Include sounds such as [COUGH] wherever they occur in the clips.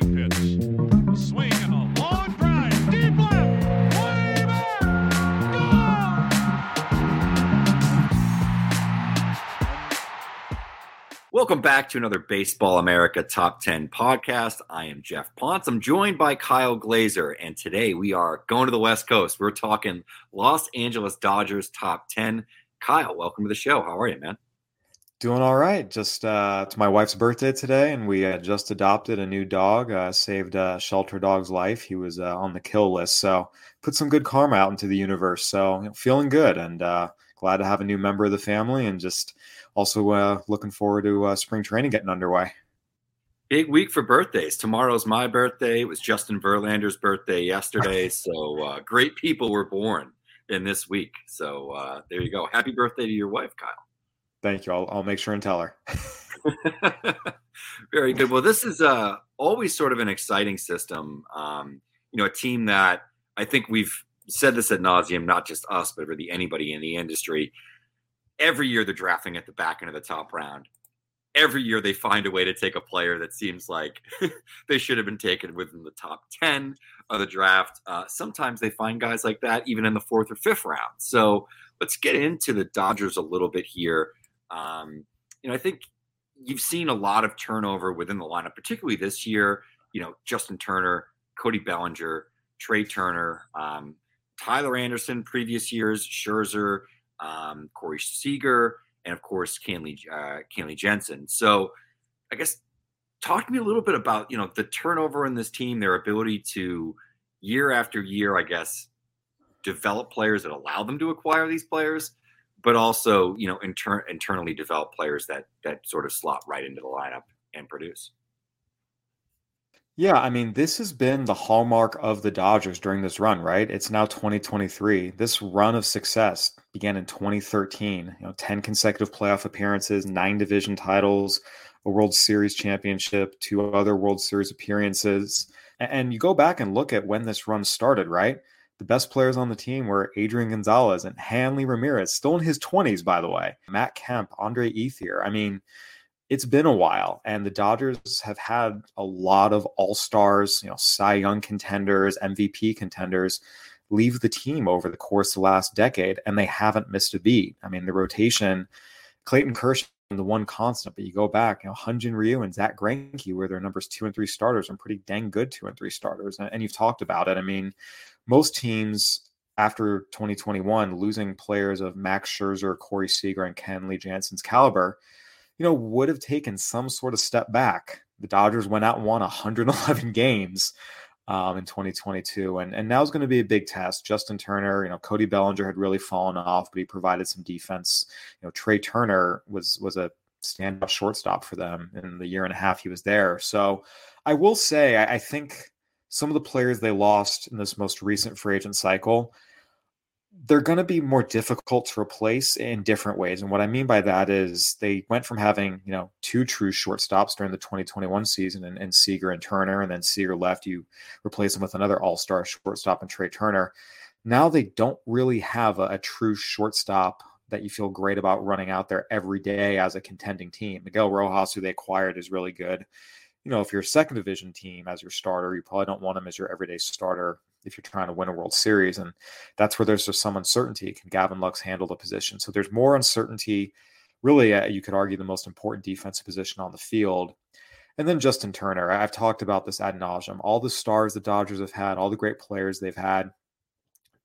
2 2 pitch. Swing and a long drive. Deep left. Way back. Welcome back to another Baseball America Top 10 podcast. I am Geoff Pontes. I'm joined by Kyle Glaser, and today we are going to the West Coast. We're talking Los Angeles Dodgers Top 10. Kyle, welcome to the show. How are you, man? Doing all right. Just uh, it's my wife's birthday today, and we uh, just adopted a new dog. Uh, saved a shelter dog's life. He was uh, on the kill list, so put some good karma out into the universe. So you know, feeling good, and uh, glad to have a new member of the family, and just also uh, looking forward to uh, spring training getting underway. Big week for birthdays. Tomorrow's my birthday. It was Justin Verlander's birthday yesterday. [LAUGHS] so uh, great people were born in this week. So uh, there you go. Happy birthday to your wife, Kyle. Thank you. I'll, I'll make sure and tell her. [LAUGHS] Very good. Well, this is uh, always sort of an exciting system. Um, you know, a team that I think we've said this at nauseum, not just us, but really anybody in the industry. Every year they're drafting at the back end of the top round. Every year they find a way to take a player that seems like [LAUGHS] they should have been taken within the top 10 of the draft. Uh, sometimes they find guys like that even in the fourth or fifth round. So let's get into the Dodgers a little bit here. Um, you know, I think you've seen a lot of turnover within the lineup, particularly this year. You know, Justin Turner, Cody Bellinger, Trea Turner, um, Tyler Anderson, previous years, Scherzer, um, Corey Seager, and of course Canley, uh, Kenley Jansen. So, I guess talk to me a little bit about you know the turnover in this team, their ability to year after year, I guess, develop players that allow them to acquire these players, but also you know inter- internally develop players that that sort of slot right into the lineup and produce. Yeah, I mean, this has been the hallmark of the Dodgers during this run, right? It's now 2023. This run of success began in 2013. You know, 10 consecutive playoff appearances, nine division titles, a World Series championship, two other World Series appearances. And you go back and look at when this run started, right? The best players on the team were Adrian Gonzalez and Hanley Ramirez, still in his 20s, by the way. Matt Kemp, Andre Ethier. I mean, it's been a while, and the Dodgers have had a lot of all stars, you know, Cy Young contenders, MVP contenders leave the team over the course of the last decade, and they haven't missed a beat. I mean, the rotation, Clayton Kershaw, the one constant, but you go back, you know, Hyun-Jin Ryu and Zack Greinke were their numbers two and three starters and pretty dang good two and three starters. And, and you've talked about it. I mean, most teams after 2021 losing players of Max Scherzer, Corey Seager, and Kenley Jansen's caliber, you know, would have taken some sort of step back. The Dodgers went out and won 111 games um, in 2022, and and now is going to be a big test. Justin Turner, you know, Cody Bellinger had really fallen off, but he provided some defense. You know, Trea Turner was was a standout shortstop for them in the year and a half he was there. So I will say, I, I think some of the players they lost in this most recent free agent cycle they're going to be more difficult to replace in different ways. And what I mean by that is they went from having, you know, two true shortstops during the 2021 season and, and Seager and Turner, and then Seager left, you replace them with another all-star shortstop and Trea Turner. Now they don't really have a, a true shortstop that you feel great about running out there every day as a contending team. Miguel Rojas, who they acquired, is really good. You know, if you're a second division team as your starter, you probably don't want him as your everyday starter if you're trying to win a World Series. And that's where there's just some uncertainty. Can Gavin Lux handle the position? So there's more uncertainty. Really, uh, you could argue the most important defensive position on the field. And then Justin Turner. I've talked about this ad nauseum. All the stars the Dodgers have had, all the great players they've had.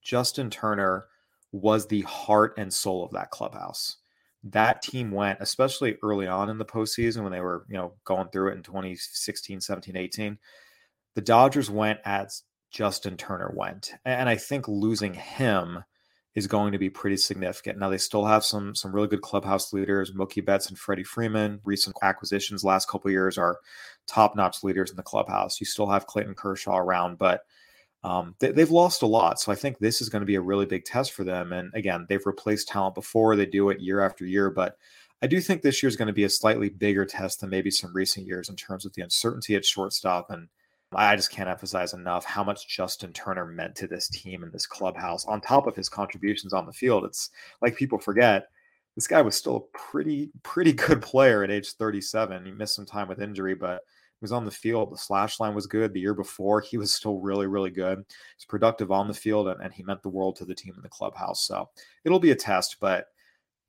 Justin Turner was the heart and soul of that clubhouse. That team went, especially early on in the postseason when they were, you know, going through it in 2016, 17, 18. The Dodgers went as Justin Turner went. And I think losing him is going to be pretty significant. Now they still have some some really good clubhouse leaders, Mookie Betts and Freddie Freeman. Recent acquisitions last couple years are top notch leaders in the clubhouse. You still have Clayton Kershaw around, but um, they, have lost a lot. So I think this is going to be a really big test for them. And again, they've replaced talent before. They do it year after year, but I do think this year is going to be a slightly bigger test than maybe some recent years in terms of the uncertainty at shortstop and I just can't emphasize enough how much Justin Turner meant to this team and this clubhouse on top of his contributions on the field. It's like people forget this guy was still a pretty, pretty good player at age 37. He missed some time with injury, but was on the field. The slash line was good. The year before, he was still really, really good. He's productive on the field, and, and he meant the world to the team in the clubhouse. So it'll be a test, but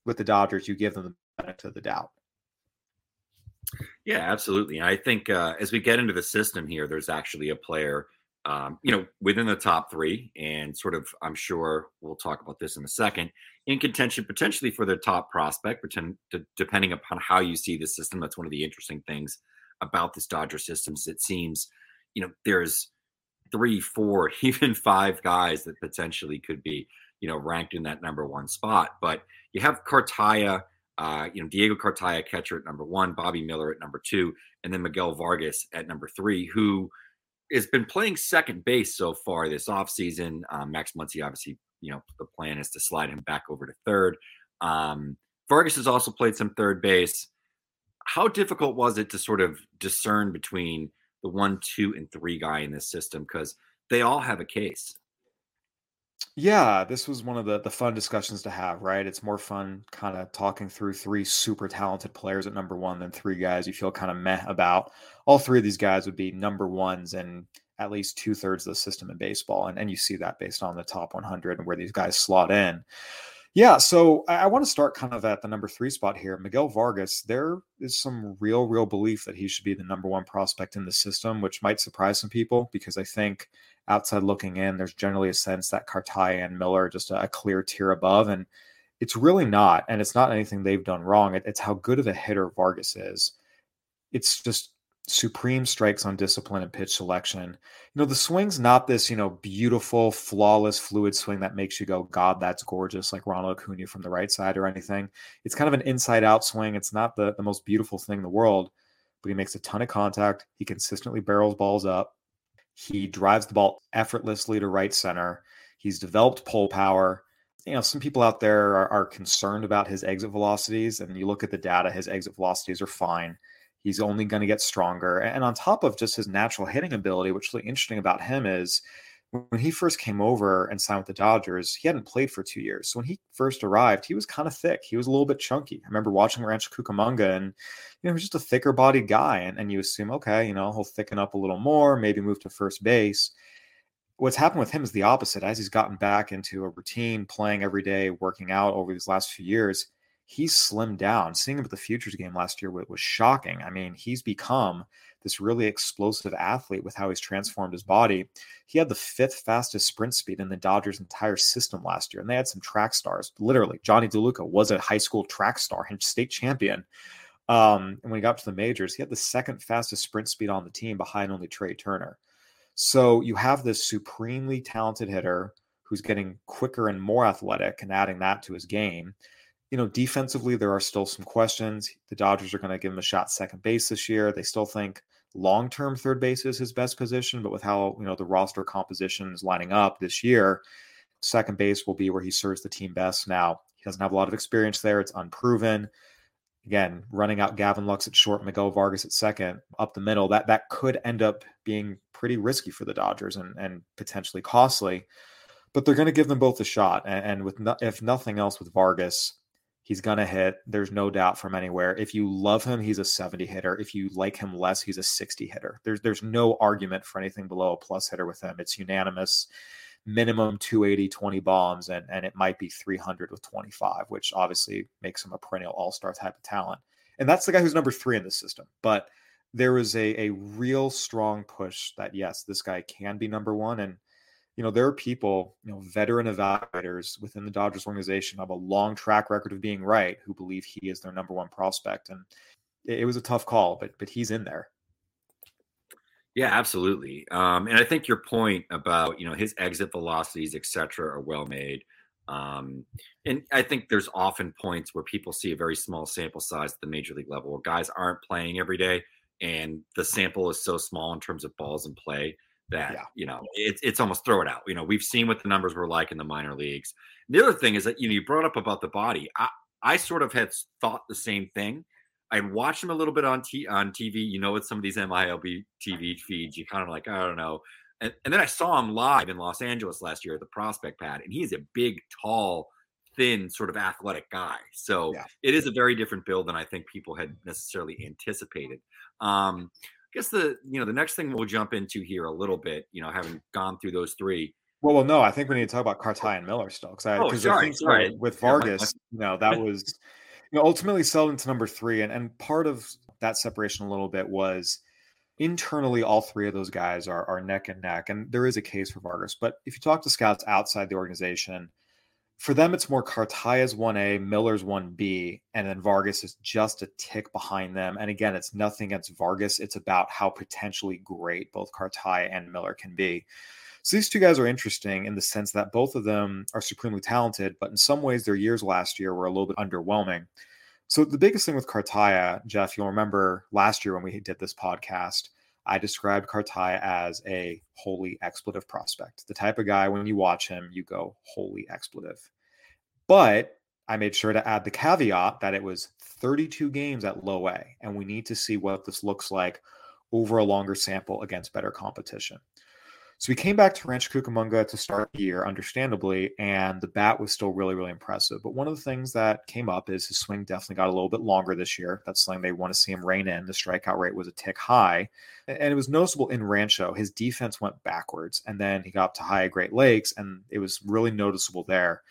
with the Dodgers, you give them the benefit of the doubt. Yeah, absolutely. I think uh, as we get into the system here, there's actually a player, um, you know, within the top three, and sort of, I'm sure we'll talk about this in a second, in contention potentially for the top prospect, pretend, depending upon how you see the system. That's one of the interesting things about this Dodger system. Is it seems, you know, there's three, four, [LAUGHS] even five guys that potentially could be, you know, ranked in that number one spot. But you have Cartaya uh, you know, Diego Cartaya, catcher at number one, Bobby Miller at number two, and then Miguel Vargas at number three, who has been playing second base so far this offseason. Um, Max Muncy, obviously, you know, the plan is to slide him back over to third. Um, Vargas has also played some third base. How difficult was it to sort of discern between the one, two, and three guy in this system? Because they all have a case. Yeah, this was one of the the fun discussions to have, right? It's more fun kind of talking through three super talented players at number one than three guys you feel kind of meh about. All three of these guys would be number ones in at least two thirds of the system in baseball, and and you see that based on the top 100 and where these guys slot in. Yeah, so I, I want to start kind of at the number three spot here. Miguel Vargas, there is some real, real belief that he should be the number one prospect in the system, which might surprise some people because I think outside looking in, there's generally a sense that Cartaya and Miller are just a, a clear tier above. And it's really not. And it's not anything they've done wrong. It, it's how good of a hitter Vargas is. It's just supreme strikes on discipline and pitch selection. You know, the swing's not this, you know, beautiful, flawless, fluid swing that makes you go, God, that's gorgeous, like Ronald Acuna from the right side or anything. It's kind of an inside out swing. It's not the, the most beautiful thing in the world, but he makes a ton of contact. He consistently barrels balls up. He drives the ball effortlessly to right center. He's developed pull power. You know, some people out there are, are concerned about his exit velocities, and you look at the data, his exit velocities are fine. He's only going to get stronger. And on top of just his natural hitting ability, what's really interesting about him is when he first came over and signed with the Dodgers, he hadn't played for two years. So when he first arrived, he was kind of thick. He was a little bit chunky. I remember watching Rancho Cucamonga and, you know, he was just a thicker bodied guy. And, and you assume, okay, you know, he'll thicken up a little more, maybe move to first base. What's happened with him is the opposite. As he's gotten back into a routine, playing every day, working out over these last few years, he's slimmed down. Seeing him at the Futures game last year was shocking. I mean, he's become this really explosive athlete with how he's transformed his body. He had the fifth fastest sprint speed in the Dodgers' entire system last year, and they had some track stars. Literally, Jonny DeLuca was a high school track star and state champion. Um, and when he got to the majors, he had the second fastest sprint speed on the team behind only Trea Turner. So you have this supremely talented hitter who's getting quicker and more athletic and adding that to his game you know, defensively, there are still some questions. The Dodgers are going to give him a shot second base this year. They still think long term third base is his best position, but with how, you know, the roster composition is lining up this year, second base will be where he serves the team best. Now, he doesn't have a lot of experience there. It's unproven. Again, running out Gavin Lux at short, Miguel Vargas at second, up the middle, that that could end up being pretty risky for the Dodgers and, and potentially costly. But they're going to give them both a shot. And, and with no, if nothing else, with Vargas, He's going to hit. There's no doubt from anywhere. If you love him, he's a 70 hitter. If you like him less, he's a 60 hitter. There's there's no argument for anything below a plus hitter with him. It's unanimous. Minimum 280, 20 bombs, and, and it might be 300 with 25, which obviously makes him a perennial all star type of talent. And that's the guy who's number three in the system. But there is a, a real strong push that, yes, this guy can be number one. And you know, there are people, you know, veteran evaluators within the Dodgers organization have a long track record of being right who believe he is their number one prospect. And it, it was a tough call, but but he's in there. Yeah, absolutely. Um, and I think your point about you know his exit velocities, et cetera, are well made. Um, and I think there's often points where people see a very small sample size at the major league level where guys aren't playing every day and the sample is so small in terms of balls in play that yeah. you know it's it's almost throw it out. You know, we've seen what the numbers were like in the minor leagues. The other thing is that you know you brought up about the body. I I sort of had thought the same thing. I watched him a little bit on t- on TV. You know, with some of these MILB TV feeds, you kind of like I don't know. And, and then I saw him live in Los Angeles last year at the prospect pad, and he is a big, tall, thin, sort of athletic guy. So yeah. it is a very different build than I think people had necessarily anticipated. Um, guess the you know the next thing we'll jump into here a little bit, you know, having gone through those three. Well, well, no, I think we need to talk about Cartaya and Miller still because I oh, sorry, sorry. with Vargas, yeah, you know, that was you know ultimately settled into number three, and and part of that separation a little bit was internally all three of those guys are, are neck and neck and there is a case for vargas but if you talk to scouts outside the organization for them it's more cartaya's 1a miller's 1b and then vargas is just a tick behind them. And again it's nothing against vargas. It's about how potentially great both cartaya and miller can be. So these two guys are interesting in the sense that both of them are supremely talented but in some ways their years last year were a little bit underwhelming. So the biggest thing with Cartaya, Jeff, you'll remember last year when we did this podcast, I described Cartaya as a holy expletive prospect. The type of guy when you watch him, you go, holy expletive. But I made sure to add the caveat that it was 32 games at low A, and we need to see what this looks like over a longer sample against better competition. So we came back to Rancho Cucamonga to start the year, understandably, and the bat was still really, really impressive. But one of the things that came up is his swing definitely got a little bit longer this year. That's something they want to see him rein in. The strikeout rate was a tick high, and it was noticeable in Rancho. His defense went backwards, and then he got up to high Great Lakes, and it was really noticeable there.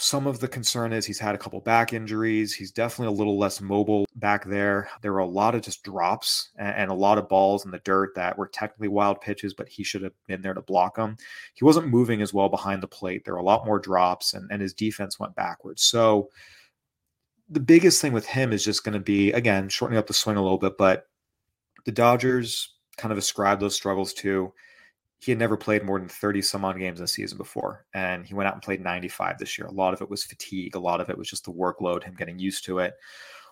Some of the concern is he's had a couple back injuries. He's definitely a little less mobile back there. There were a lot of just drops and, a lot of balls in the dirt that were technically wild pitches, but he should have been there to block them. He wasn't moving as well behind the plate. There were a lot more drops, and, and his defense went backwards. So the biggest thing with him is just going to be, again, shortening up the swing a little bit, but the Dodgers kind of ascribe those struggles to he had never played more than 30 some odd games in a season before. And he went out and played 95 this year. A lot of it was fatigue. A lot of it was just the workload, him getting used to it.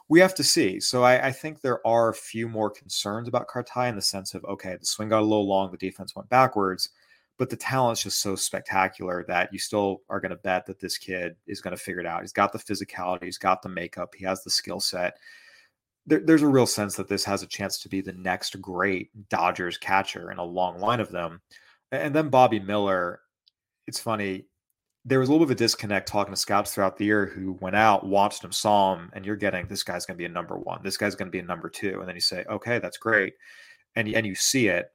We have to see. So I, I think there are a few more concerns about Cartaya in the sense of, okay, the swing got a little long, the defense went backwards, but the talent's just so spectacular that you still are going to bet that this kid is going to figure it out. He's got the physicality, he's got the makeup, he has the skill set. There, there's a real sense that this has a chance to be the next great Dodgers catcher in a long line of them. And then Bobby Miller, it's funny. There was a little bit of a disconnect talking to scouts throughout the year who went out, watched him, saw him, and you're getting this guy's going to be a number one. This guy's going to be a number two. And then you say, okay, that's great. And, and you see it.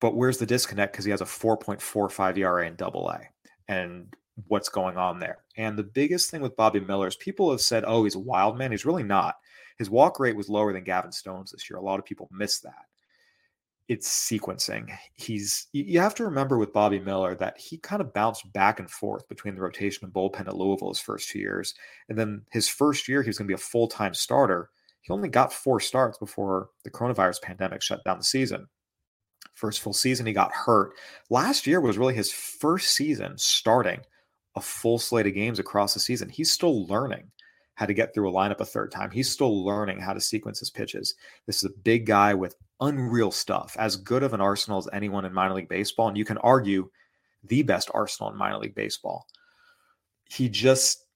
But where's the disconnect? Because he has a 4.45 ERA in double A. And what's going on there? And the biggest thing with Bobby Miller is people have said, oh, he's a wild man. He's really not. His walk rate was lower than Gavin Stone's this year. A lot of people miss that it's sequencing. He's you have to remember with Bobby Miller that he kind of bounced back and forth between the rotation and bullpen at Louisville his first two years. And then his first year, he was going to be a full-time starter. He only got four starts before the coronavirus pandemic shut down the season. First full season, he got hurt. Last year was really his first season starting a full slate of games across the season. He's still learning how to get through a lineup a third time. He's still learning how to sequence his pitches. This is a big guy with unreal stuff, as good of an arsenal as anyone in minor league baseball. And you can argue the best arsenal in minor league baseball. He just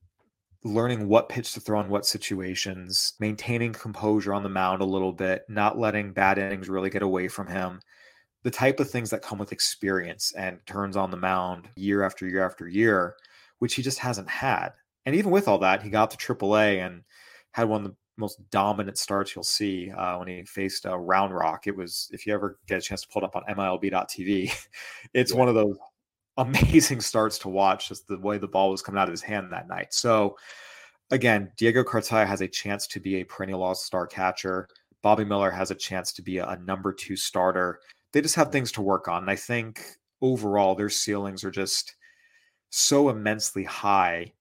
learning what pitch to throw in what situations, maintaining composure on the mound a little bit, not letting bad innings really get away from him. The type of things that come with experience and turns on the mound year after year after year, which he just hasn't had. And even with all that, he got to AAA and had one of the most dominant starts you'll see uh, when he faced uh, Round Rock. It was, if you ever get a chance to pull it up on MILB.tv, [LAUGHS] it's yeah. one of those amazing starts to watch, just the way the ball was coming out of his hand that night. So, again, Diego Cartaya has a chance to be a perennial all star catcher. Bobby Miller has a chance to be a, a number two starter. They just have things to work on. And I think overall, their ceilings are just so immensely high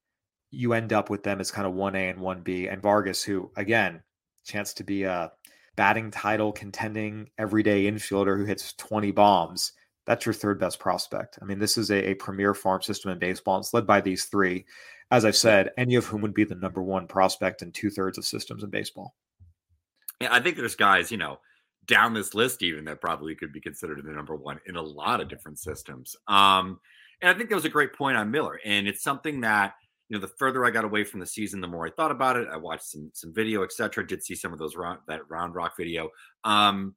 you end up with them as kind of 1A and 1B. And Vargas, who, again, chance to be a batting title contending everyday infielder who hits 20 bombs. That's your third best prospect. I mean, this is a, a premier farm system in baseball. It's led by these three. As I've said, any of whom would be the number one prospect in two thirds of systems in baseball. Yeah, I think there's guys, you know, down this list even that probably could be considered the number one in a lot of different systems. Um, and I think that was a great point on Miller. And it's something that, you know, the further I got away from the season, the more I thought about it. I watched some some video, etc. Did see some of those round that round rock video. Um,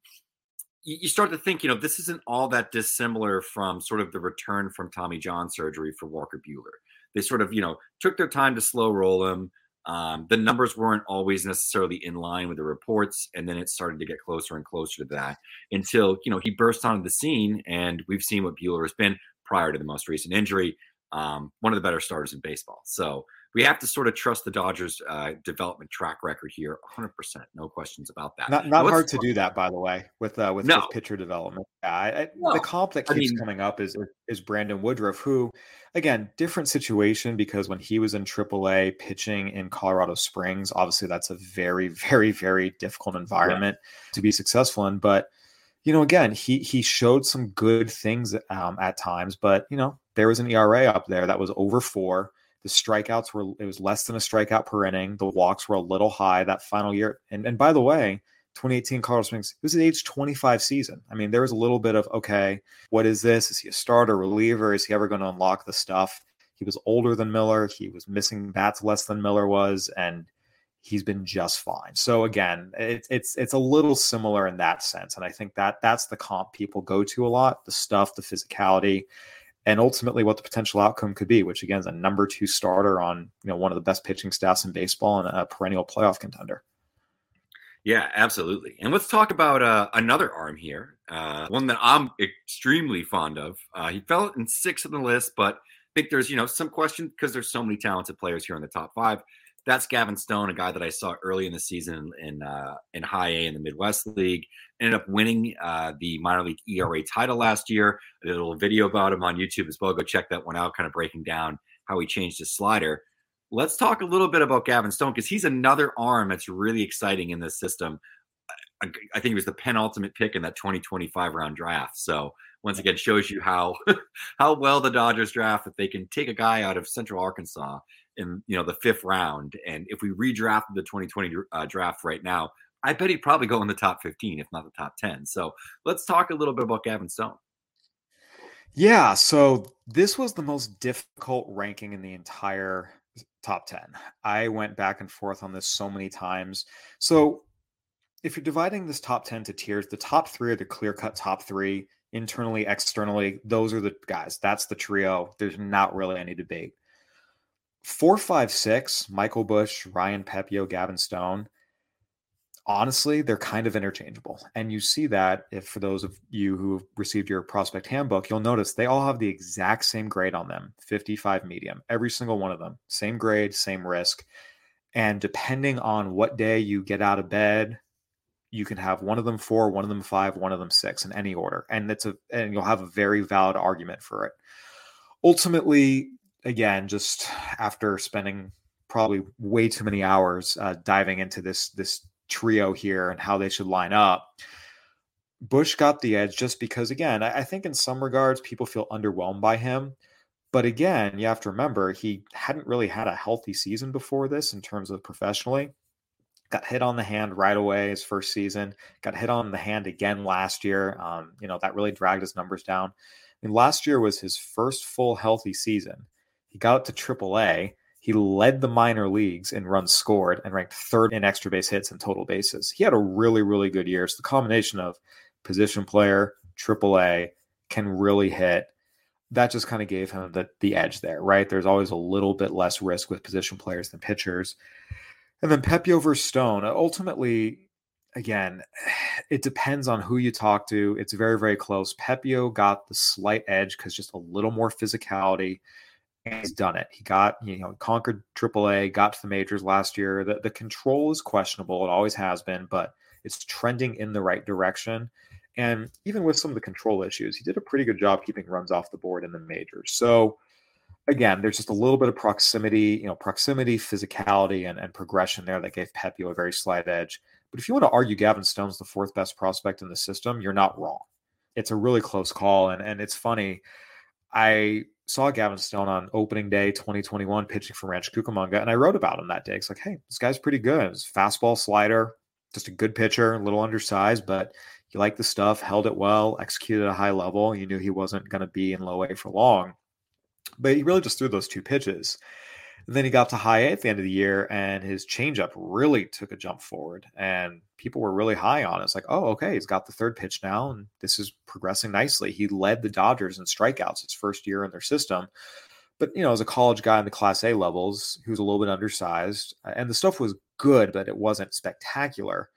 you, you start to think, you know, this isn't all that dissimilar from sort of the return from Tommy John surgery for Walker Buehler. They sort of, you know, took their time to slow roll him. Um, the numbers weren't always necessarily in line with the reports, and then it started to get closer and closer to that until you know he burst onto the scene, and we've seen what Buehler has been prior to the most recent injury. Um, one of the better starters in baseball. So we have to sort of trust the Dodgers' uh, development track record here, 100, percent no questions about that. Not not hard to do that, by the way, with uh, with, no. with pitcher development. Yeah, I, no. the comp that keeps I mean, coming up is is Brandon Woodruff, who, again, different situation because when he was in AAA pitching in Colorado Springs, obviously that's a very [LAUGHS] very very difficult environment yeah. to be successful in, but you know, again, he he showed some good things um, at times, but you know, there was an ERA up there that was over four. The strikeouts were it was less than a strikeout per inning. The walks were a little high that final year. And and by the way, 2018 Colorado Springs, it was an age 25 season. I mean, there was a little bit of okay, what is this? Is he a starter, reliever? Is he ever going to unlock the stuff? He was older than Miller. He was missing bats less than Miller was, and he's been just fine. So again, it, it's it's a little similar in that sense, and I think that that's the comp people go to a lot: the stuff, the physicality and ultimately what the potential outcome could be, which again is a number two starter on you know one of the best pitching staffs in baseball and a perennial playoff contender. Yeah, absolutely. And let's talk about uh, another arm here, uh, one that I'm extremely fond of. Uh, he fell in sixth on the list, but I think there's you know some question because there's so many talented players here in the top five that's Gavin Stone, a guy that I saw early in the season in uh, in High A in the Midwest League. Ended up winning uh, the minor league ERA title last year. I did a little video about him on YouTube as well. Go check that one out, kind of breaking down how he changed his slider. Let's talk a little bit about Gavin Stone because he's another arm that's really exciting in this system. I, I think he was the penultimate pick in that 2025 round draft. So once again, shows you how [LAUGHS] how well the Dodgers draft if they can take a guy out of Central Arkansas in you know the fifth round. And if we redrafted the 2020 uh, draft right now, I bet he'd probably go in the top 15, if not the top 10. So let's talk a little bit about Gavin Stone. Yeah, so this was the most difficult ranking in the entire top 10. I went back and forth on this so many times. So if you're dividing this top 10 to tiers, the top three are the clear cut top three, internally, externally. Those are the guys. That's the trio. There's not really any debate four, five, six, Michael Busch, Ryan Pepiot, Gavin Stone, honestly, they're kind of interchangeable. And you see that if for those of you who have received your prospect handbook, you'll notice they all have the exact same grade on them 55 medium, every single one of them, same grade, same risk. And depending on what day you get out of bed, you can have one of them four, one of them five, one of them six in any order. And it's a and you'll have a very valid argument for it. Ultimately, again, just after spending probably way too many hours uh, diving into this this trio here and how they should line up. Busch got the edge just because, again, I, I think in some regards people feel underwhelmed by him. But again, you have to remember he hadn't really had a healthy season before this in terms of professionally. Got hit on the hand right away his first season. Got hit on the hand again last year. Um, you know that really dragged his numbers down. I mean, last year was his first full healthy season. He got to AAA. He led the minor leagues in runs scored and ranked third in extra base hits and total bases. He had a really, really good year. It's the combination of position player, AAA, can really hit. That just kind of gave him the, the edge there, right? There's always a little bit less risk with position players than pitchers. And then Pepiot versus Stone. Ultimately, again, [SIGHS] it depends on who you talk to. It's very, very close. Pepiot got the slight edge because just a little more physicality he's done it. He got, you know, conquered AAA, got to the majors last year. The, the control is questionable. It always has been, but it's trending in the right direction. And even with some of the control issues, he did a pretty good job keeping runs off the board in the majors. So, again, there's just a little bit of proximity, you know, proximity, physicality, and, and progression there that gave Pepiot a very slight edge. But if you want to argue Gavin Stone's the fourth best prospect in the system, you're not wrong. it's a really close call. And and it's funny. I saw Gavin Stone on opening day 2021 pitching for Rancho Cucamonga, and I wrote about him that day. It's like, hey, this guy's pretty good. It's fastball slider, just a good pitcher, a little undersized, but he liked the stuff, held it well, executed at a high level. You knew he wasn't going to be in low A for long, but he really just threw those two pitches. And then he got to high A at the end of the year, and his changeup really took a jump forward. And people were really high on it. It's like, oh, okay, he's got the third pitch now, and this is progressing nicely. He led the Dodgers in strikeouts his first year in their system. But, you know, as a college guy in the Class A levels, he was a little bit undersized, uh, and the stuff was good, but it wasn't spectacular.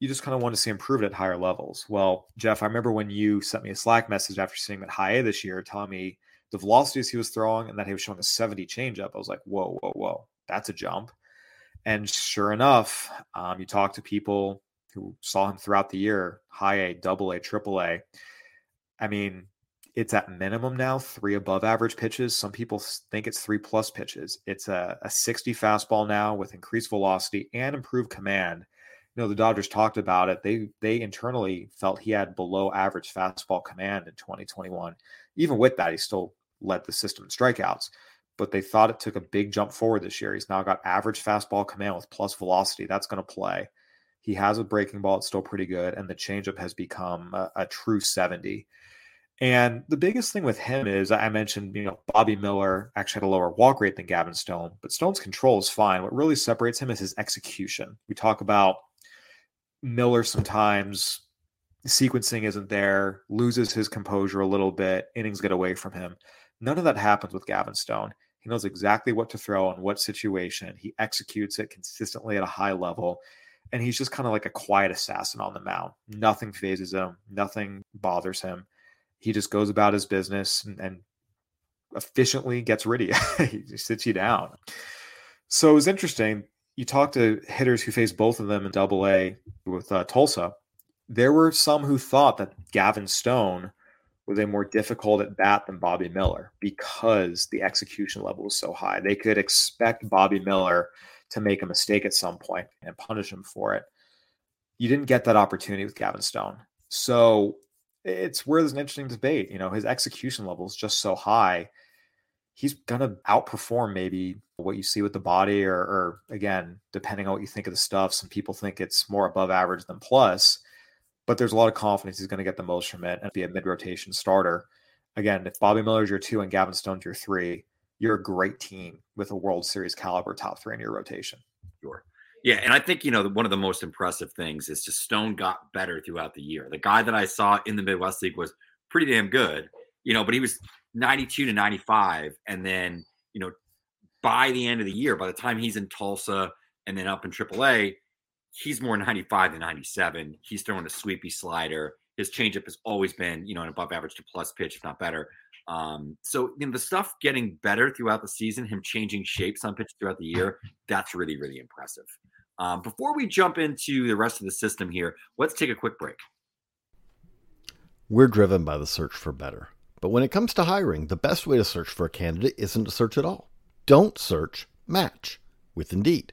You just kind of want to see improved at higher levels. Well, Jeff, I remember when you sent me a Slack message after seeing him at high A this year, telling me the velocities he was throwing and that he was showing a 70 changeup. I was like, whoa, whoa, whoa, that's a jump. And sure enough, um, you talk to people who saw him throughout the year, high A, double A, triple A. I mean, it's at minimum now three above average pitches. Some people think it's three plus pitches. It's a, a 60 fastball now with increased velocity and improved command. You know, the Dodgers talked about it. They they internally felt he had below average fastball command in 2021. Even with that, he still led the system in strikeouts. But they thought it took a big jump forward this year. He's now got average fastball command with plus velocity. That's going to play. He has a breaking ball. It's still pretty good. And the changeup has become a, a true 70. And the biggest thing with him is I mentioned, you know, Bobby Miller actually had a lower walk rate than Gavin Stone, but Stone's control is fine. What really separates him is his execution. We talk about Miller sometimes sequencing isn't there, loses his composure a little bit, innings get away from him. None of that happens with Gavin Stone. He knows exactly what to throw in what situation. He executes it consistently at a high level. And he's just kind of like a quiet assassin on the mound. Nothing fazes him, nothing bothers him he just goes about his business and, and efficiently gets you. [LAUGHS] he sits you down. So it was interesting. You talk to hitters who faced both of them in Double A with uh, Tulsa. There were some who thought that Gavin Stone was a more difficult at bat than Bobby Miller because the execution level was so high. They could expect Bobby Miller to make a mistake at some point and punish him for it. You didn't get that opportunity with Gavin Stone. So it's where there's an interesting debate. You know, his execution level is just so high. He's going to outperform maybe what you see with the body, or, or, again, depending on what you think of the stuff. Some people think it's more above average than plus, but there's a lot of confidence he's going to get the most from it and be a mid rotation starter. Again, if Bobby Miller's your two and Gavin Stone's your three, you're a great team with a World Series caliber top three in your rotation. Sure. Yeah, and I think you know one of the most impressive things is just Stone got better throughout the year. The guy that I saw in the Midwest League was pretty damn good, you know, but he was 92 to 95, and then you know by the end of the year, by the time he's in Tulsa and then up in AAA, he's more 95 than 97. He's throwing a sweepy slider. His changeup has always been you know an above average to plus pitch, if not better. Um, so you know the stuff getting better throughout the season, him changing shapes on pitch throughout the year, that's really really impressive. Um, before we jump into the rest of the system here, let's take a quick break. We're driven by the search for better, but when it comes to hiring, the best way to search for a candidate isn't to search at all. Don't search, match with Indeed.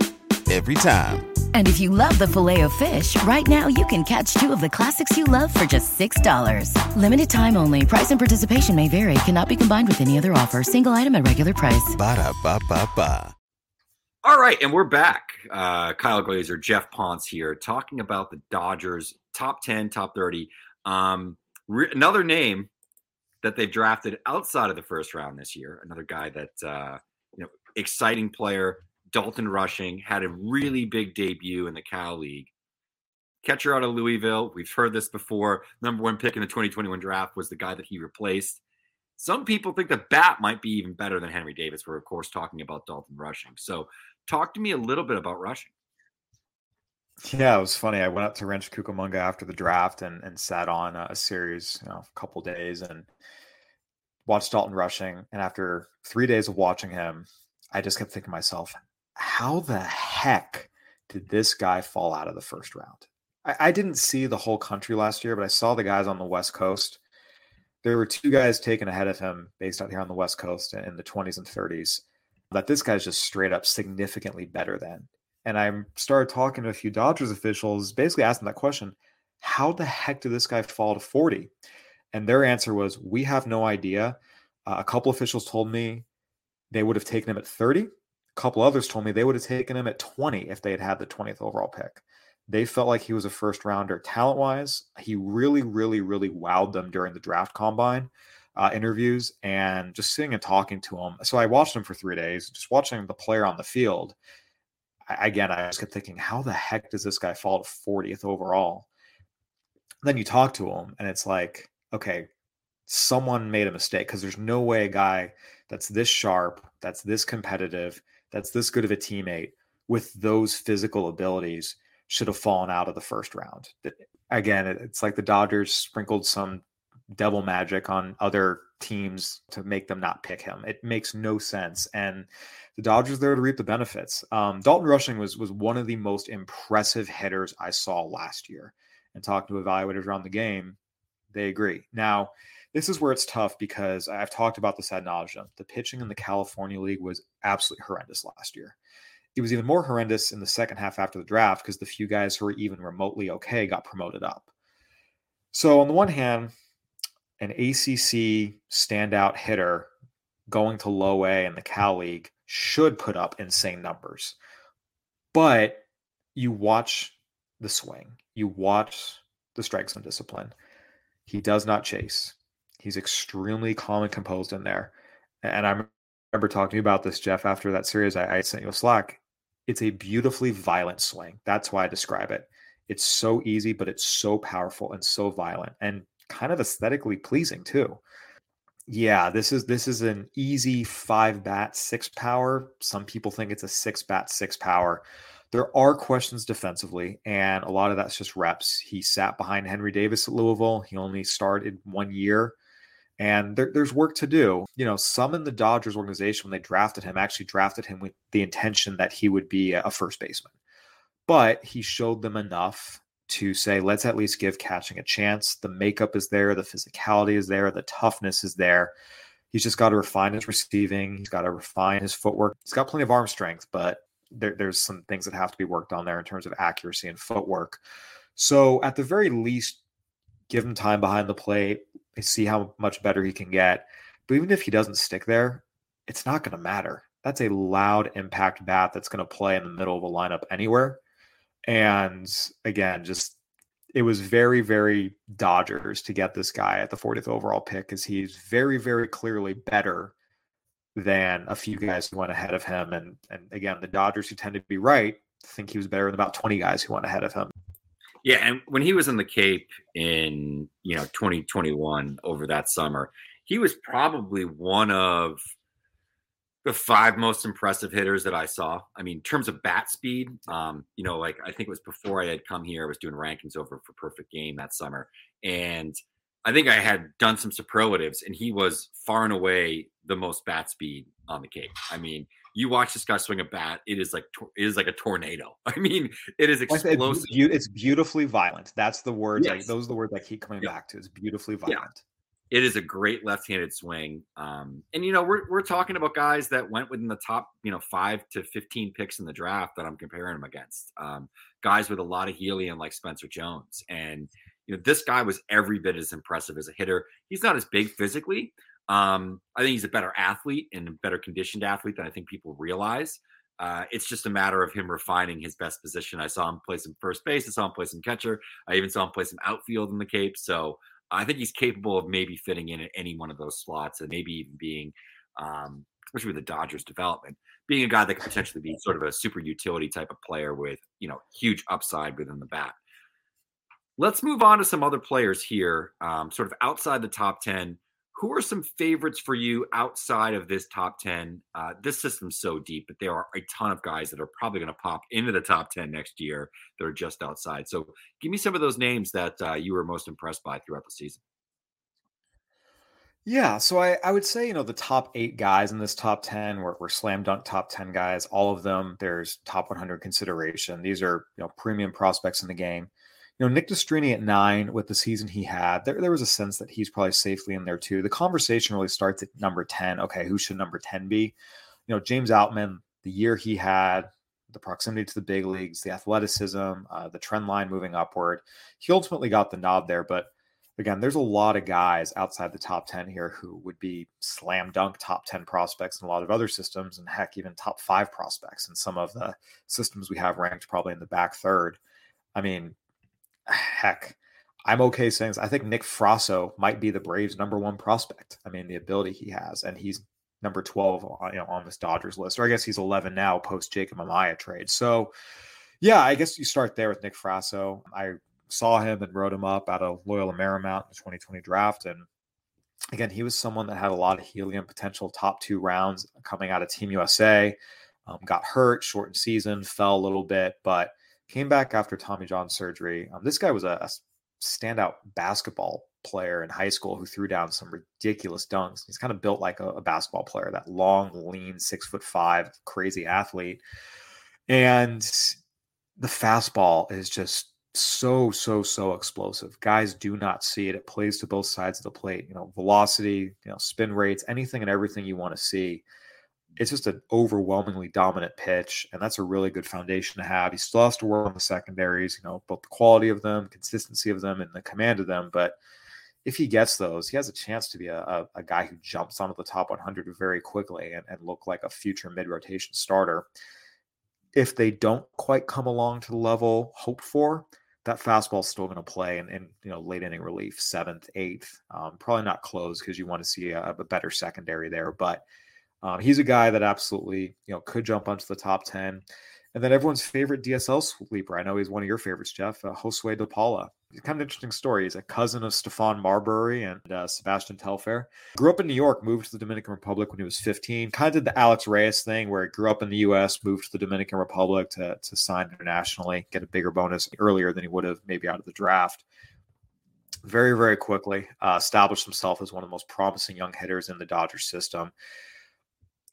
every time. And if you love the filet of fish, right now you can catch two of the classics you love for just $6. Limited time only. Price and participation may vary. Cannot be combined with any other offer. Single item at regular price. Ba da ba ba ba. All right, and we're back. Uh, Kyle Glaser, Geoff Pontes here, talking about the Dodgers top 10, top 30. Um, re- another name that they've drafted outside of the first round this year, another guy that, uh, you know, exciting player, Dalton Rushing, had a really big debut in the Cal League. Catcher out of Louisville. We've heard this before. Number one pick in the 2021 draft was the guy that he replaced. Some people think the bat might be even better than Henry Davis. We're, of course, talking about Dalton Rushing. So, talk to me a little bit about Rushing. Yeah, it was funny. I went up to Rancho Cucamonga after the draft and, and sat on a series, you know, a couple days and watched Dalton Rushing. And after three days of watching him, I just kept thinking to myself, how the heck did this guy fall out of the first round? I, I didn't see the whole country last year, but I saw the guys on the West Coast. There were two guys taken ahead of him based out here on the West Coast in the 20s and 30s that this guy's just straight up significantly better than. And I started talking to a few Dodgers officials, basically asking that question how the heck did this guy fall to 40? And their answer was, we have no idea. Uh, a couple officials told me they would have taken him at 30. Couple others told me they would have taken him at 20 if they had had the 20th overall pick. They felt like he was a first rounder talent wise. He really, really, really wowed them during the draft combine uh, interviews and just sitting and talking to him. So I watched him for three days, just watching the player on the field. I, again, I just kept thinking, how the heck does this guy fall to 40th overall? Then you talk to him, and it's like, okay, someone made a mistake because there's no way a guy that's this sharp, that's this competitive, that's this good of a teammate with those physical abilities should have fallen out of the first round. Again, it's like the Dodgers sprinkled some devil magic on other teams to make them not pick him. It makes no sense. And the Dodgers there to reap the benefits. Um, Dalton Rushing was was one of the most impressive hitters I saw last year. And talking to evaluators around the game, they agree. Now, this is where it's tough because I've talked about this ad nauseum. The pitching in the California League was absolutely horrendous last year. It was even more horrendous in the second half after the draft because the few guys who were even remotely okay got promoted up. So, on the one hand, an ACC standout hitter going to low A in the Cal League should put up insane numbers. But you watch the swing, you watch the strike zone discipline. He does not chase. He's extremely calm and composed in there. And I remember talking to you about this, Jeff, after that series. I, I sent you a Slack. It's a beautifully violent swing. That's why I describe it. It's so easy, but it's so powerful and so violent. And kind of aesthetically pleasing too. Yeah, this is this is an easy five bat six power. Some people think it's a six bat six power. There are questions defensively, and a lot of that's just reps. He sat behind Henry Davis at Louisville. He only started one year, and there, there's work to do. You know, some in the Dodgers organization when they drafted him actually drafted him with the intention that he would be a first baseman, but he showed them enough to say, let's at least give catching a chance. The makeup is there, the physicality is there, the toughness is there. He's just got to refine his receiving. He's got to refine his footwork. He's got plenty of arm strength, but there, there's some things that have to be worked on there in terms of accuracy and footwork. So, at the very least, give him time behind the plate, see how much better he can get. But even if he doesn't stick there, it's not going to matter. That's a loud impact bat that's going to play in the middle of a lineup anywhere. And again, just it was very, very Dodgers to get this guy at the 40th overall pick because he's very, very clearly better than a few guys who went ahead of him. And and again, the Dodgers, who tend to be right, think he was better than about 20 guys who went ahead of him. Yeah, and when he was in the Cape in you know 2021 over that summer, he was probably one of the five most impressive hitters that I saw. I mean, in terms of bat speed, um, you know, like I think it was before I had come here, I was doing rankings over for Perfect Game that summer, and I think I had done some superlatives, and he was far and away the most bat speed on the Cape. I mean, you watch this guy swing a bat, it is like it is like a tornado. [LAUGHS] I mean, it is explosive. It's, beautifully violent. That's the words. Yes. those are the words I keep coming yeah. back to. It's beautifully violent. Yeah. It is a great left-handed swing, um, and you know we're we're talking about guys that went within the top you know five to fifteen picks in the draft that I'm comparing them against. Um, guys with a lot of helium like Spencer Jones, and you know this guy was every bit as impressive as a hitter. He's not as big physically, um, I think he's a better athlete and a better conditioned athlete than I think people realize. Uh, it's just a matter of him refining his best position. I saw him play some first base. I saw him play some catcher. I even saw him play some outfield in the Cape. So I think he's capable of maybe fitting in at any one of those slots and maybe even being, um, especially with the Dodgers development, being a guy that could potentially be sort of a super utility type of player with, you know, huge upside within the bat. Let's move on to some other players here, um, sort of outside the top 10 who are some favorites for you outside of this top 10? Uh, this system's so deep, but there are a ton of guys that are probably going to pop into the top 10 next year that are just outside. So give me some of those names that uh, you were most impressed by throughout the season. Yeah, so I, I would say, you know, the top eight guys in this top 10 were, were slam dunk top 10 guys. All of them, there's top 100 consideration. These are, you know, premium prospects in the game you know, Nick Nastrini at nine with the season he had, there, there was a sense that he's probably safely in there too. The conversation really starts at number 10. Okay, who should number 10 be? You know, James Outman, the year he had, the proximity to the big leagues, the athleticism, uh, the trend line moving upward. He ultimately got the nod there. But again, there's a lot of guys outside the top 10 here who would be slam dunk top 10 prospects in a lot of other systems, and heck, even top five prospects in some of the systems we have ranked probably in the back third. I mean, heck, I'm okay saying this. I think Nick Frasso might be the Braves' number one prospect. I mean, the ability he has, and he's number 12 on, you know, on this Dodgers list, or I guess he's 11 now post Jacob Amaya trade. So, yeah, I guess you start there with Nick Frasso. I saw him and wrote him up out of Loyola Marymount in the 2020 draft. And again, he was someone that had a lot of helium potential, top two rounds coming out of Team USA. Um, got hurt, shortened season, fell a little bit, but came back after Tommy John surgery. Um, this guy was a, a, standout basketball player in high school who threw down some ridiculous dunks. He's kind of built like a, a basketball player, that long, lean, six foot five, crazy athlete. And the fastball is just so, so, so explosive. Guys do not see it. It plays to both sides of the plate. You know, velocity, you know, spin rates, anything and everything you want to see it's just an overwhelmingly dominant pitch, and that's a really good foundation to have. He still has to work on the secondaries, you know, both the quality of them, consistency of them, and the command of them. But if he gets those, he has a chance to be a, a, a guy who jumps onto the top 100 very quickly and, and look like a future mid rotation starter. If they don't quite come along to the level hoped for, that fastball is still going to play in, in, you know late inning relief, seventh, eighth. Um, probably not close because you want to see a, a better secondary there, but um, he's a guy that absolutely, you know, could jump onto the top 10. And then everyone's favorite DSL sleeper. I know he's one of your favorites, Geoff, uh, Josue De Paula. He's kind of interesting story. He's a cousin of Stephon Marbury and uh, Sebastian Telfair. Grew up in New York, moved to the Dominican Republic when he was 15. Kind of did the Alex Reyes thing where he grew up in the U.S., moved to the Dominican Republic to, to sign internationally, get a bigger bonus earlier than he would have maybe out of the draft. Very, very quickly uh, established himself as one of the most promising young hitters in the Dodgers system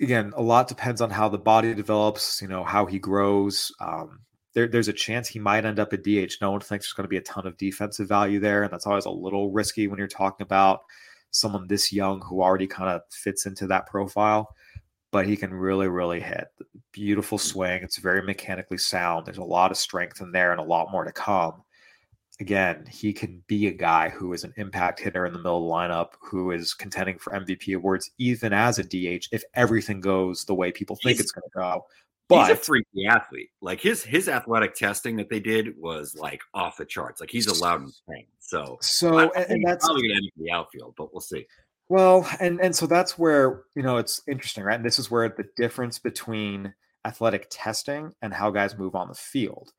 again, a lot depends on how the body develops, you know, how he grows. Um, there, there's a chance he might end up at DH. No one thinks there's going to be a ton of defensive value there. And that's always a little risky when you're talking about someone this young who already kind of fits into that profile. But he can really, really hit. Beautiful swing. It's very mechanically sound. There's a lot of strength in there and a lot more to come again, he can be a guy who is an impact hitter in the middle of the lineup, who is contending for MVP awards, even as a DH, if everything goes the way people think he's, it's going to go. But he's a freaky athlete. Like his his athletic testing that they did was like off the charts. Like he's allowed in Spain. So so I, and, and that's probably going to end in the outfield, but we'll see. Well, and and so that's where you know it's interesting, right? And this is where the difference between athletic testing and how guys move on the field.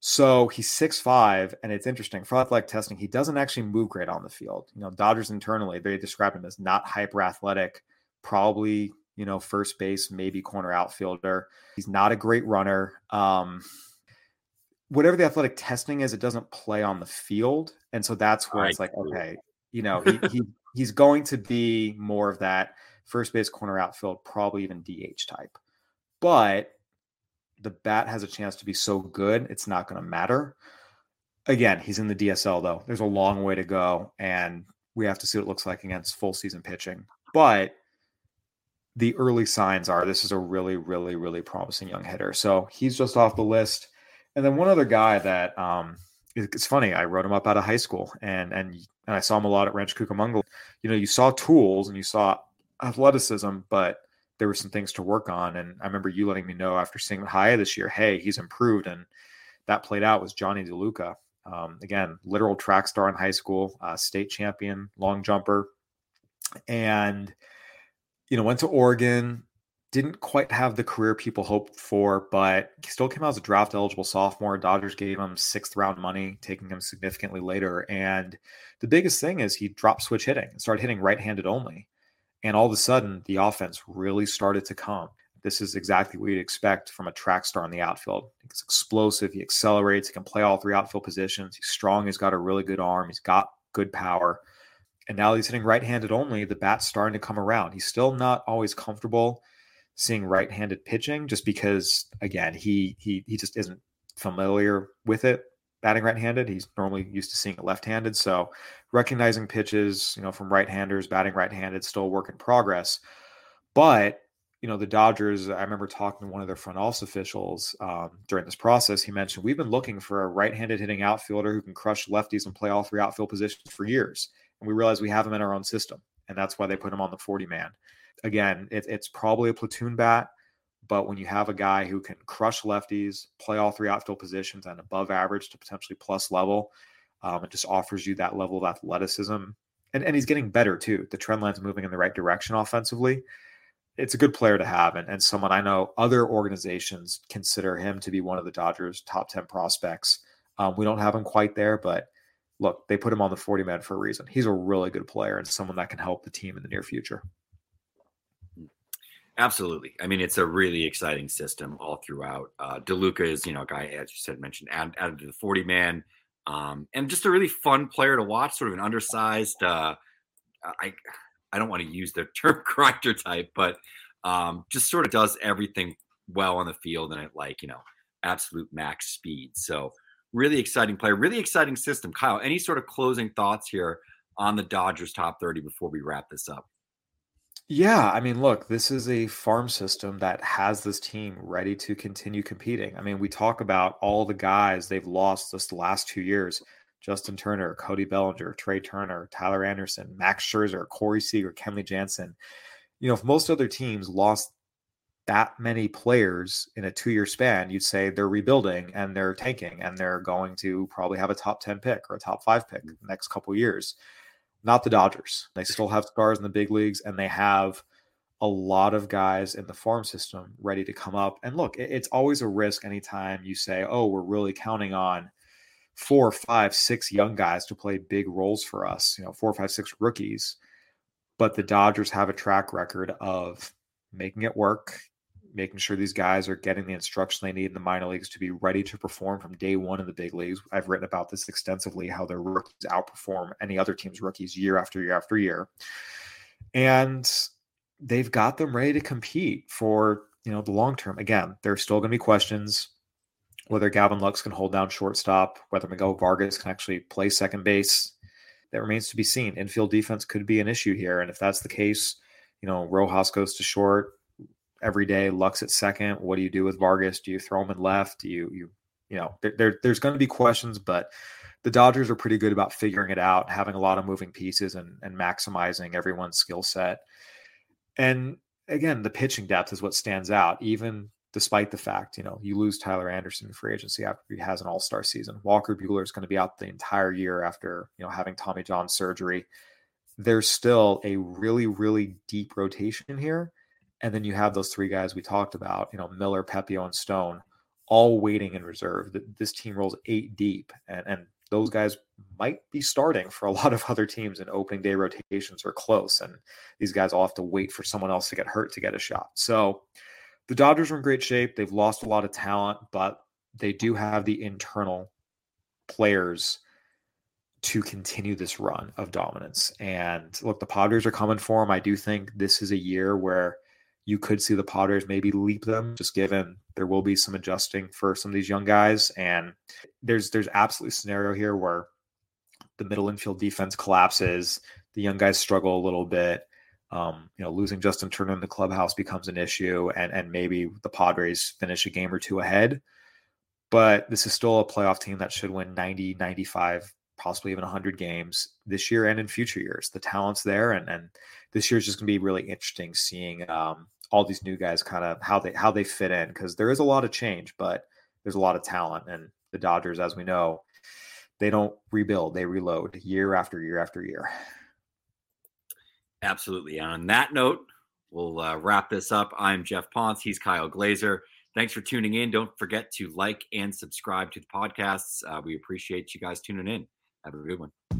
So he's six five, and it's interesting for athletic testing. He doesn't actually move great on the field. You know, Dodgers internally they describe him as not hyper athletic, probably you know first base, maybe corner outfielder. He's not a great runner. Um, whatever the athletic testing is, it doesn't play on the field, and so that's where it's like, okay, you know, he, [LAUGHS] he he's going to be more of that first base, corner outfield, probably even DH type. But the bat has a chance to be so good, it's not going to matter. Again, he's in the DSL though. There's a long way to go, and we have to see what it looks like against full season pitching. But the early signs are this is a really, really, really promising young hitter. So he's just off the list. And then one other guy that um, it's funny. I wrote him up out of high school, and and and I saw him a lot at Rancho Cucamonga. You know, you saw tools and you saw athleticism, but there were some things to work on. And I remember you letting me know after seeing high this year, hey, he's improved, and that played out was Jonny DeLuca. Um, again, literal track star in high school, uh, state champion, long jumper, and you know went to Oregon didn't quite have the career people hoped for, but still came out as a draft eligible sophomore. Dodgers gave him sixth round money, taking him significantly later. And the biggest thing is he dropped switch hitting and started hitting right handed only. And all of a sudden, the offense really started to come. This is exactly what you'd expect from a track star in the outfield. He's explosive, he accelerates, he can play all three outfield positions. He's strong, he's got a really good arm, he's got good power. And now he's hitting right handed only. The bat's starting to come around. He's still not always comfortable seeing right-handed pitching just because again he he he just isn't familiar with it batting right-handed. He's normally used to seeing it left-handed so recognizing pitches you know from right-handers batting right-handed still work in progress. But you know the dodgers i remember talking to one of their front office officials um, during this process. He mentioned we've been looking for a right-handed hitting outfielder who can crush lefties and play all three outfield positions for years and we realize we have him in our own system and that's why they put him on the 40 man. Again, it, it's probably a platoon bat, but when you have a guy who can crush lefties, play all three outfield positions and above average to potentially plus level, um, it just offers you that level of athleticism. And, and he's getting better too. The trend line's moving in the right direction offensively. It's a good player to have, and, and someone I know other organizations consider him to be one of the Dodgers' top 10 prospects. Um, we don't have him quite there, but look, they put him on the 40 man for a reason. He's a really good player and someone that can help the team in the near future. Absolutely. I mean, it's a really exciting system all throughout. Uh, DeLuca is, you know, a guy, as you said, mentioned, added, added to the 40 man, um, and just a really fun player to watch, sort of an undersized, uh, I, I don't want to use the [LAUGHS] term grinder type, but um, just sort of does everything well on the field and at like, you know, absolute max speed. So, really exciting player, really exciting system. Kyle, any sort of closing thoughts here on the Dodgers top 30 before we wrap this up? Yeah, I mean, look, this is a farm system that has this team ready to continue competing. I mean, we talk about all the guys they've lost this last two years Justin Turner, Cody Bellinger, Trea Turner, Tyler Anderson, Max Scherzer, Corey Seager, Kenley Jansen. You know, if most other teams lost that many players in a two year span, you'd say they're rebuilding and they're tanking and they're going to probably have a top 10 pick or a top five pick the next couple years not the Dodgers. They still have stars in the big leagues, and they have a lot of guys in the farm system ready to come up. And look, it's always a risk anytime you say, "Oh, we're really counting on four, five, six young guys to play big roles for us." You know, four, five, six rookies. But the Dodgers have a track record of making it work making sure these guys are getting the instruction they need in the minor leagues to be ready to perform from day one in the big leagues. I've written about this extensively how their rookies outperform any other team's rookies year after year after year. And they've got them ready to compete for, you know, the long term. Again, there's still going to be questions whether Gavin Lux can hold down shortstop, whether Miguel Vargas can actually play second base. That remains to be seen. Infield defense could be an issue here. And if that's the case, you know, Rojas goes to short, every day. Lux at second. What do you do with Vargas? Do you throw him in left? Do you you you know there, there there's going to be questions, but the Dodgers are pretty good about figuring it out, having a lot of moving pieces and and maximizing everyone's skill set. And again, the pitching depth is what stands out, even despite the fact, you know, you lose Tyler Anderson free agency after he has an all-star season. Walker Buehler is going to be out the entire year after, you know, having Tommy John surgery there's still a really, really deep rotation here. And then you have those three guys we talked about, you know, Miller, Pepiot, and Stone, all waiting in reserve. This team rolls eight deep, and, and those guys might be starting for a [LAUGHS] lot of other teams, and opening day rotations are close. And these guys all have to wait for someone else to get hurt to get a shot. So the Dodgers are in great shape. They've lost a lot of talent, but they do have the internal players to continue this run of dominance. And look, the Padres are coming for them. I do think this is a year where you could see the Padres maybe leap them, just given there will be some adjusting for some of these young guys. And there's there's absolutely scenario here where the middle infield defense collapses, the young guys struggle a little bit. Um, you know, losing Justin Turner in the clubhouse becomes an issue, and and maybe the Padres finish a game or two ahead. But this is still a playoff team that should win 90, 95 possibly even 100 games this year and in future years. The talent's there, and and this year is just going to be really interesting seeing um, all these new guys kind of how they how they fit in because there is a lot of change, but there's a lot of talent, and the Dodgers, as we know, they don't rebuild; they reload year after year after year. Absolutely. And on that note, we'll uh, wrap this up. I'm Geoff Pontes. He's Kyle Glaser. Thanks for tuning in. Don't forget to like and subscribe to the podcasts. Uh, we appreciate you guys tuning in. Have a good one.